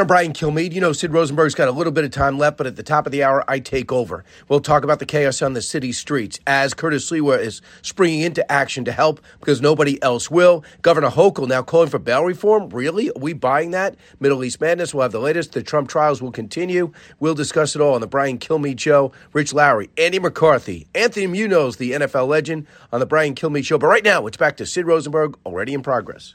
I'm Brian Kilmeade. You know, Sid Rosenberg's got a little bit of time left, but at the top of the hour, I take over. We'll talk about the chaos on the city streets as Curtis Sliwa is springing into action to help because nobody else will. Governor Hochul now calling for bail reform. Really? Are we buying that? Middle East Madness. We'll have the latest. The Trump trials will continue. We'll discuss it all on the Brian Kilmeade Show. Rich Lowry, Andy McCarthy, Anthony Munoz, the NFL legend, on the Brian Kilmeade Show. But right now, it's back to Sid Rosenberg, already in progress.